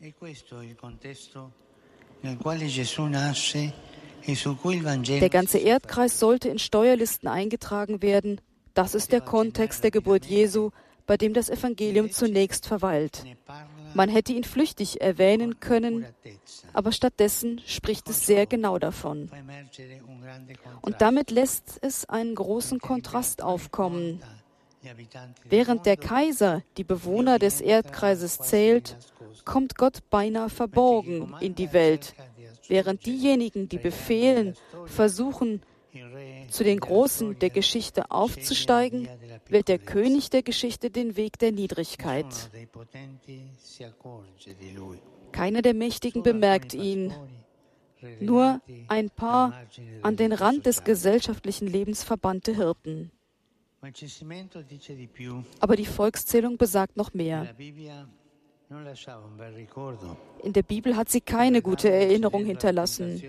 E questo è il contesto nel quale Gesù nasce e Der ganze Erdkreis sollte in Steuerlisten eingetragen werden. Das ist der Kontext der Geburt Jesu, bei dem das Evangelium zunächst verweilt. ne Man hätte ihn flüchtig erwähnen können, aber stattdessen spricht es sehr genau davon. Und damit lässt es einen großen Kontrast aufkommen. Während der Kaiser die Bewohner des Erdkreises zählt, kommt Gott beinahe verborgen in die Welt, während diejenigen, die befehlen, versuchen, zu den Großen der Geschichte aufzusteigen, wählt der König der Geschichte den Weg der Niedrigkeit. Keiner der Mächtigen bemerkt ihn, nur ein paar an den Rand des gesellschaftlichen Lebens verbannte Hirten. Aber die Volkszählung besagt noch mehr. In der Bibel hat sie keine gute Erinnerung hinterlassen.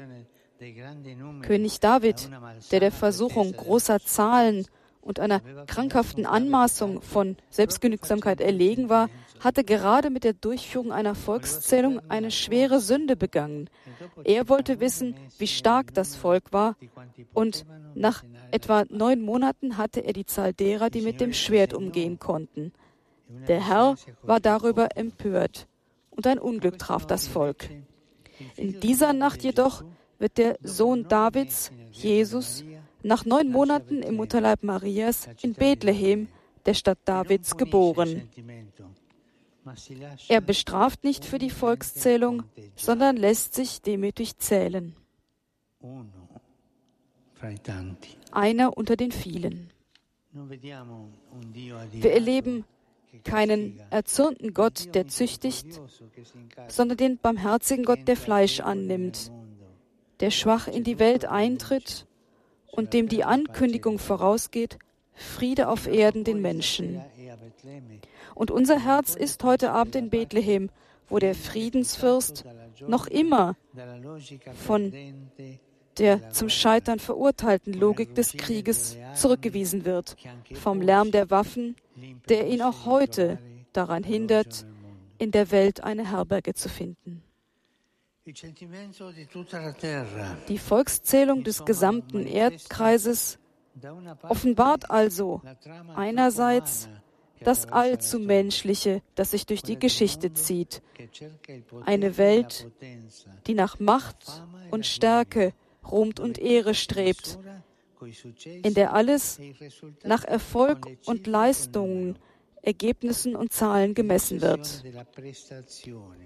König David, der der Versuchung großer Zahlen und einer krankhaften Anmaßung von Selbstgenügsamkeit erlegen war, hatte gerade mit der Durchführung einer Volkszählung eine schwere Sünde begangen. Er wollte wissen, wie stark das Volk war, und nach etwa neun Monaten hatte er die Zahl derer, die mit dem Schwert umgehen konnten. Der Herr war darüber empört, und ein Unglück traf das Volk. In dieser Nacht jedoch wird der Sohn Davids, Jesus, nach neun Monaten im Mutterleib Marias in Bethlehem, der Stadt Davids, geboren. Er bestraft nicht für die Volkszählung, sondern lässt sich demütig zählen. Einer unter den vielen. Wir erleben keinen erzürnten Gott, der züchtigt, sondern den barmherzigen Gott, der Fleisch annimmt, der schwach in die Welt eintritt und dem die Ankündigung vorausgeht, Friede auf Erden den Menschen. Und unser Herz ist heute Abend in Bethlehem, wo der Friedensfürst noch immer von der zum Scheitern verurteilten Logik des Krieges zurückgewiesen wird, vom Lärm der Waffen, der ihn auch heute daran hindert, in der Welt eine Herberge zu finden. Die Volkszählung des gesamten Erdkreises offenbart also einerseits das allzu Menschliche, das sich durch die Geschichte zieht. Eine Welt, die nach Macht und Stärke, Ruhm und Ehre strebt, in der alles nach Erfolg und Leistungen, Ergebnissen und Zahlen gemessen wird.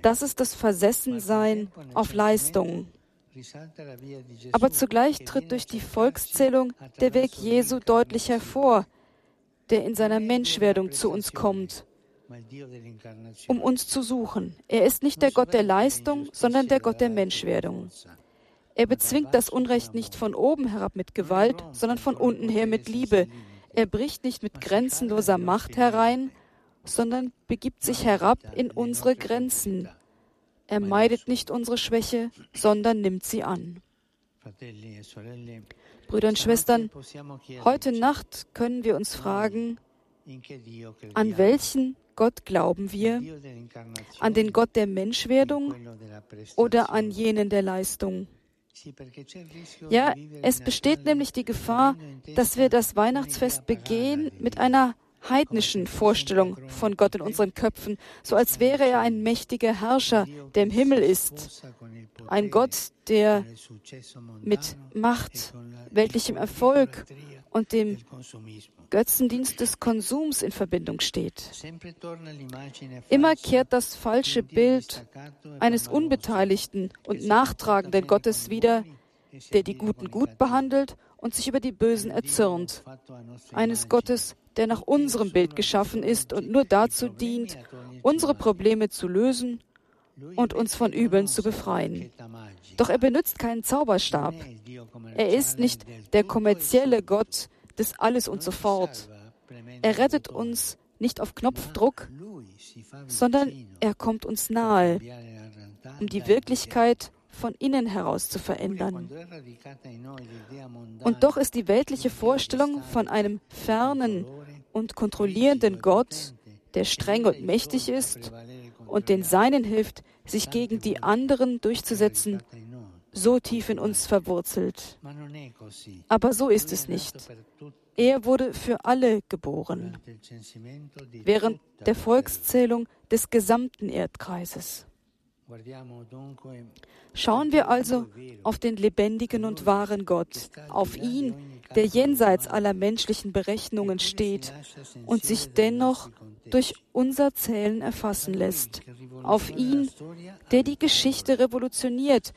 Das ist das Versessensein auf Leistungen. Aber zugleich tritt durch die Volkszählung der Weg Jesu deutlich hervor, der in seiner Menschwerdung zu uns kommt, um uns zu suchen. Er ist nicht der Gott der Leistung, sondern der Gott der Menschwerdung. Er bezwingt das Unrecht nicht von oben herab mit Gewalt, sondern von unten her mit Liebe. Er bricht nicht mit grenzenloser Macht herein, sondern begibt sich herab in unsere Grenzen. Er meidet nicht unsere Schwäche, sondern nimmt sie an. Brüder und Schwestern, heute Nacht können wir uns fragen, an welchen Gott glauben wir? An den Gott der Menschwerdung oder an jenen der Leistung? Ja, es besteht nämlich die Gefahr, dass wir das Weihnachtsfest begehen mit einer heidnischen Vorstellung von Gott in unseren Köpfen, so als wäre er ein mächtiger Herrscher, der im Himmel ist. Ein Gott, der mit Macht, weltlichem Erfolg und dem Götzendienst des Konsums in Verbindung steht. Immer kehrt das falsche Bild eines unbeteiligten und nachtragenden Gottes wieder, der die Guten gut behandelt und sich über die Bösen erzürnt. Eines Gottes, der nach unserem Bild geschaffen ist und nur dazu dient, unsere Probleme zu lösen und uns von Übeln zu befreien. Doch er benutzt keinen Zauberstab. Er ist nicht der kommerzielle Gott des Alles und sofort. Er rettet uns nicht auf Knopfdruck, sondern er kommt uns nahe, um die Wirklichkeit von innen heraus zu verändern. Und doch ist die weltliche Vorstellung von einem fernen und kontrollierenden Gott, der streng und mächtig ist und den Seinen hilft, sich gegen die anderen durchzusetzen, so tief in uns verwurzelt. Aber so ist es nicht. Er wurde für alle geboren, während der Volkszählung des gesamten Erdkreises. Schauen wir also auf den lebendigen und wahren Gott, auf ihn, der jenseits aller menschlichen Berechnungen steht und sich dennoch durch unser Zählen erfassen lässt, auf ihn, der die Geschichte revolutioniert,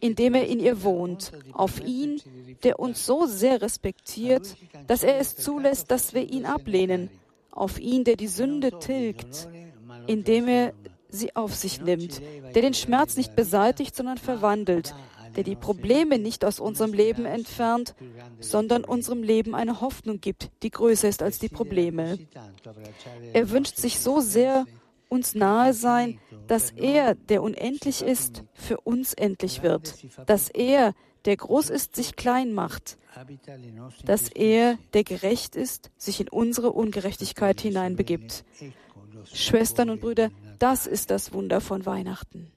indem er in ihr wohnt, auf ihn, der uns so sehr respektiert, dass er es zulässt, dass wir ihn ablehnen, auf ihn, der die Sünde tilgt, indem er sie auf sich nimmt, der den Schmerz nicht beseitigt, sondern verwandelt, der die Probleme nicht aus unserem Leben entfernt, sondern unserem Leben eine Hoffnung gibt, die größer ist als die Probleme. Er wünscht sich so sehr, uns nahe sein, dass er, der unendlich ist, für uns endlich wird, dass er, der groß ist, sich klein macht, dass er, der gerecht ist, sich in unsere Ungerechtigkeit hineinbegibt. Schwestern und Brüder, das ist das Wunder von Weihnachten.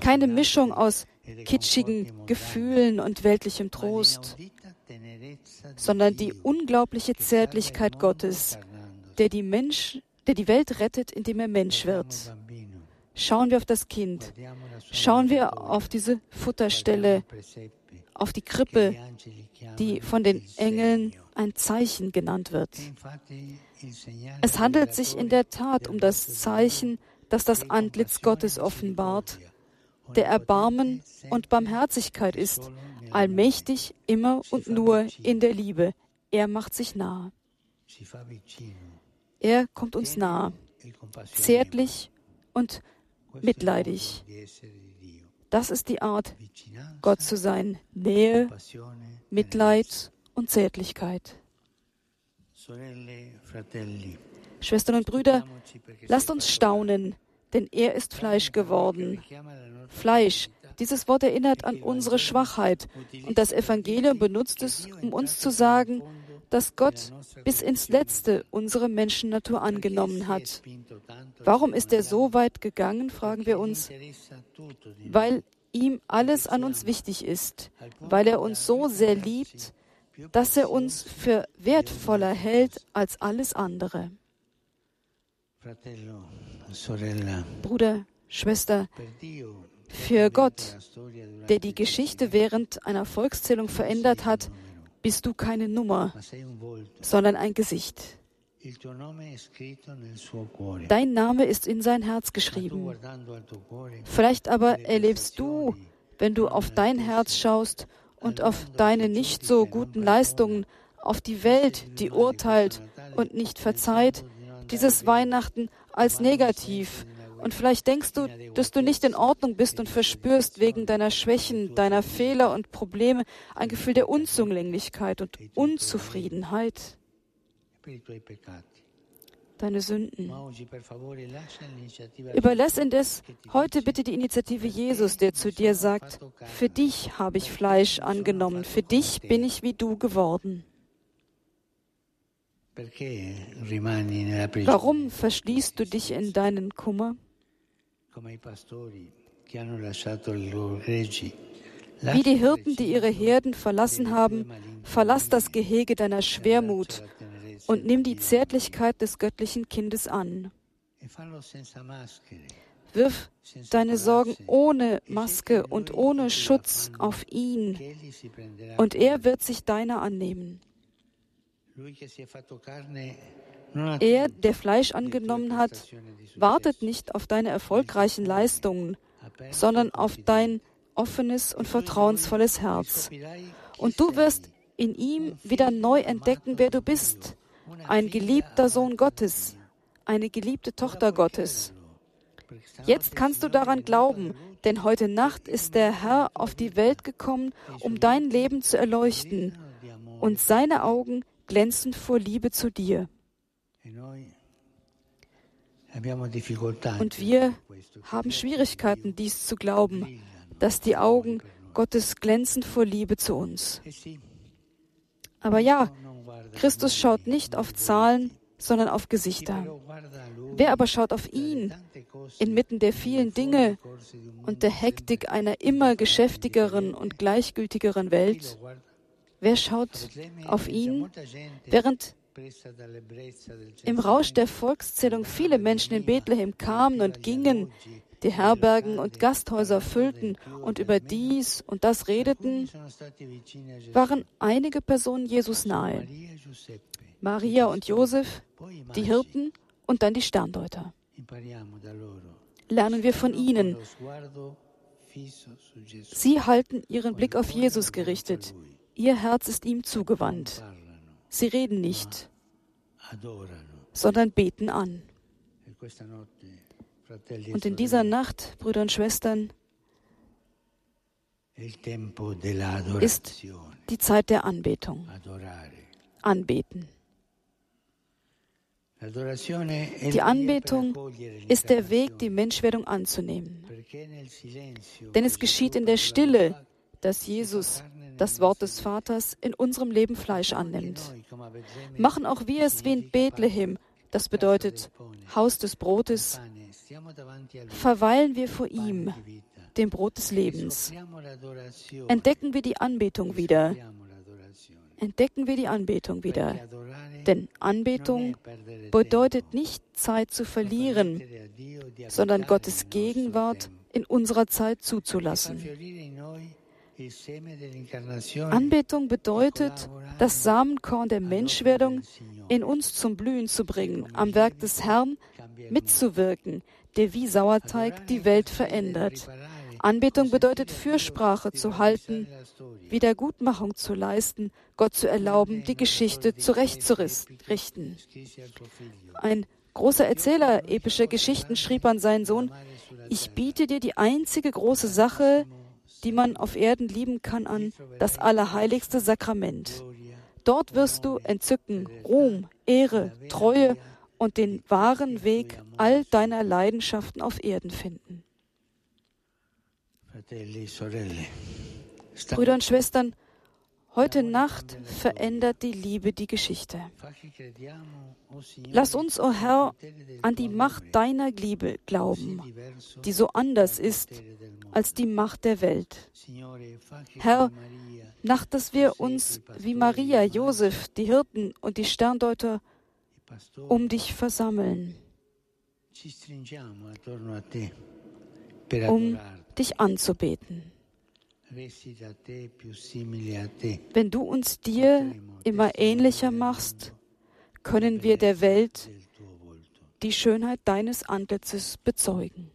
Keine Mischung aus kitschigen Gefühlen und weltlichem Trost, sondern die unglaubliche Zärtlichkeit Gottes, der die, Mensch, der die Welt rettet, indem er Mensch wird. Schauen wir auf das Kind, schauen wir auf diese Futterstelle, auf die Krippe, die von den Engeln ein Zeichen genannt wird. Es handelt sich in der Tat um das Zeichen, das das Antlitz Gottes offenbart, der Erbarmen und Barmherzigkeit ist, allmächtig immer und nur in der Liebe. Er macht sich nahe. Er kommt uns nahe, zärtlich und mitleidig. Das ist die Art, Gott zu sein. Nähe, Mitleid und Zärtlichkeit. Schwestern und Brüder, lasst uns staunen, denn er ist Fleisch geworden. Fleisch, dieses Wort erinnert an unsere Schwachheit und das Evangelium benutzt es, um uns zu sagen, dass Gott bis ins Letzte unsere Menschennatur angenommen hat. Warum ist er so weit gegangen, fragen wir uns. Weil ihm alles an uns wichtig ist, weil er uns so sehr liebt, dass er uns für wertvoller hält als alles andere. Bruder, Schwester, für Gott, der die Geschichte während einer Volkszählung verändert hat, bist du keine Nummer, sondern ein Gesicht. Dein Name ist in sein Herz geschrieben. Vielleicht aber erlebst du, wenn du auf dein Herz schaust und auf deine nicht so guten Leistungen, auf die Welt, die urteilt und nicht verzeiht, dieses Weihnachten als negativ. Und vielleicht denkst du, dass du nicht in Ordnung bist und verspürst wegen deiner Schwächen, deiner Fehler und Probleme ein Gefühl der Unzulänglichkeit und Unzufriedenheit. Deine Sünden. Überlass indes heute bitte die Initiative Jesus, der zu dir sagt, für dich habe ich Fleisch angenommen, für dich bin ich wie du geworden. Warum verschließt du dich in deinen Kummer? Wie die Hirten, die ihre Herden verlassen haben, verlass das Gehege deiner Schwermut und nimm die Zärtlichkeit des göttlichen Kindes an. Wirf deine Sorgen ohne Maske und ohne Schutz auf ihn, und er wird sich deiner annehmen. Er, der Fleisch angenommen hat, wartet nicht auf deine erfolgreichen Leistungen, sondern auf dein offenes und vertrauensvolles Herz. Und du wirst in ihm wieder neu entdecken, wer du bist. Ein geliebter Sohn Gottes, eine geliebte Tochter Gottes. Jetzt kannst du daran glauben, denn heute Nacht ist der Herr auf die Welt gekommen, um dein Leben zu erleuchten. Und seine Augen glänzend vor Liebe zu dir. Und wir haben Schwierigkeiten, dies zu glauben, dass die Augen Gottes glänzen vor Liebe zu uns. Aber ja, Christus schaut nicht auf Zahlen, sondern auf Gesichter. Wer aber schaut auf ihn inmitten der vielen Dinge und der Hektik einer immer geschäftigeren und gleichgültigeren Welt? Wer schaut auf ihn, während im Rausch der Volkszählung viele Menschen in Bethlehem kamen und gingen, die Herbergen und Gasthäuser füllten und über dies und das redeten, waren einige Personen Jesus nahe. Maria und Josef, die Hirten und dann die Sterndeuter. Lernen wir von ihnen. Sie halten ihren Blick auf Jesus gerichtet. Ihr Herz ist ihm zugewandt. Sie reden nicht, sondern beten an. Und in dieser Nacht, Brüder und Schwestern, ist die Zeit der Anbetung. Anbeten. Die Anbetung ist der Weg, die Menschwerdung anzunehmen. Denn es geschieht in der Stille, dass Jesus das Wort des Vaters in unserem Leben Fleisch annimmt. Machen auch wir es wie in Bethlehem, das bedeutet Haus des Brotes, verweilen wir vor ihm, dem Brot des Lebens. Entdecken wir die Anbetung wieder. Entdecken wir die Anbetung wieder. Denn Anbetung bedeutet nicht Zeit zu verlieren, sondern Gottes Gegenwart in unserer Zeit zuzulassen. Anbetung bedeutet, das Samenkorn der Menschwerdung in uns zum Blühen zu bringen, am Werk des Herrn mitzuwirken, der wie Sauerteig die Welt verändert. Anbetung bedeutet Fürsprache zu halten, Wiedergutmachung zu leisten, Gott zu erlauben, die Geschichte zurechtzurichten. Ein großer Erzähler epischer Geschichten schrieb an seinen Sohn, ich biete dir die einzige große Sache, die man auf Erden lieben kann, an das allerheiligste Sakrament. Dort wirst du Entzücken, Ruhm, Ehre, Treue und den wahren Weg all deiner Leidenschaften auf Erden finden. Brüder und Schwestern, heute Nacht verändert die Liebe die Geschichte. Lass uns, o oh Herr, an die Macht deiner Liebe glauben, die so anders ist als die Macht der Welt. Herr, nach dass wir uns wie Maria, Josef, die Hirten und die Sterndeuter um dich versammeln, um dich anzubeten. Wenn du uns dir immer ähnlicher machst, können wir der Welt die Schönheit deines Antlitzes bezeugen.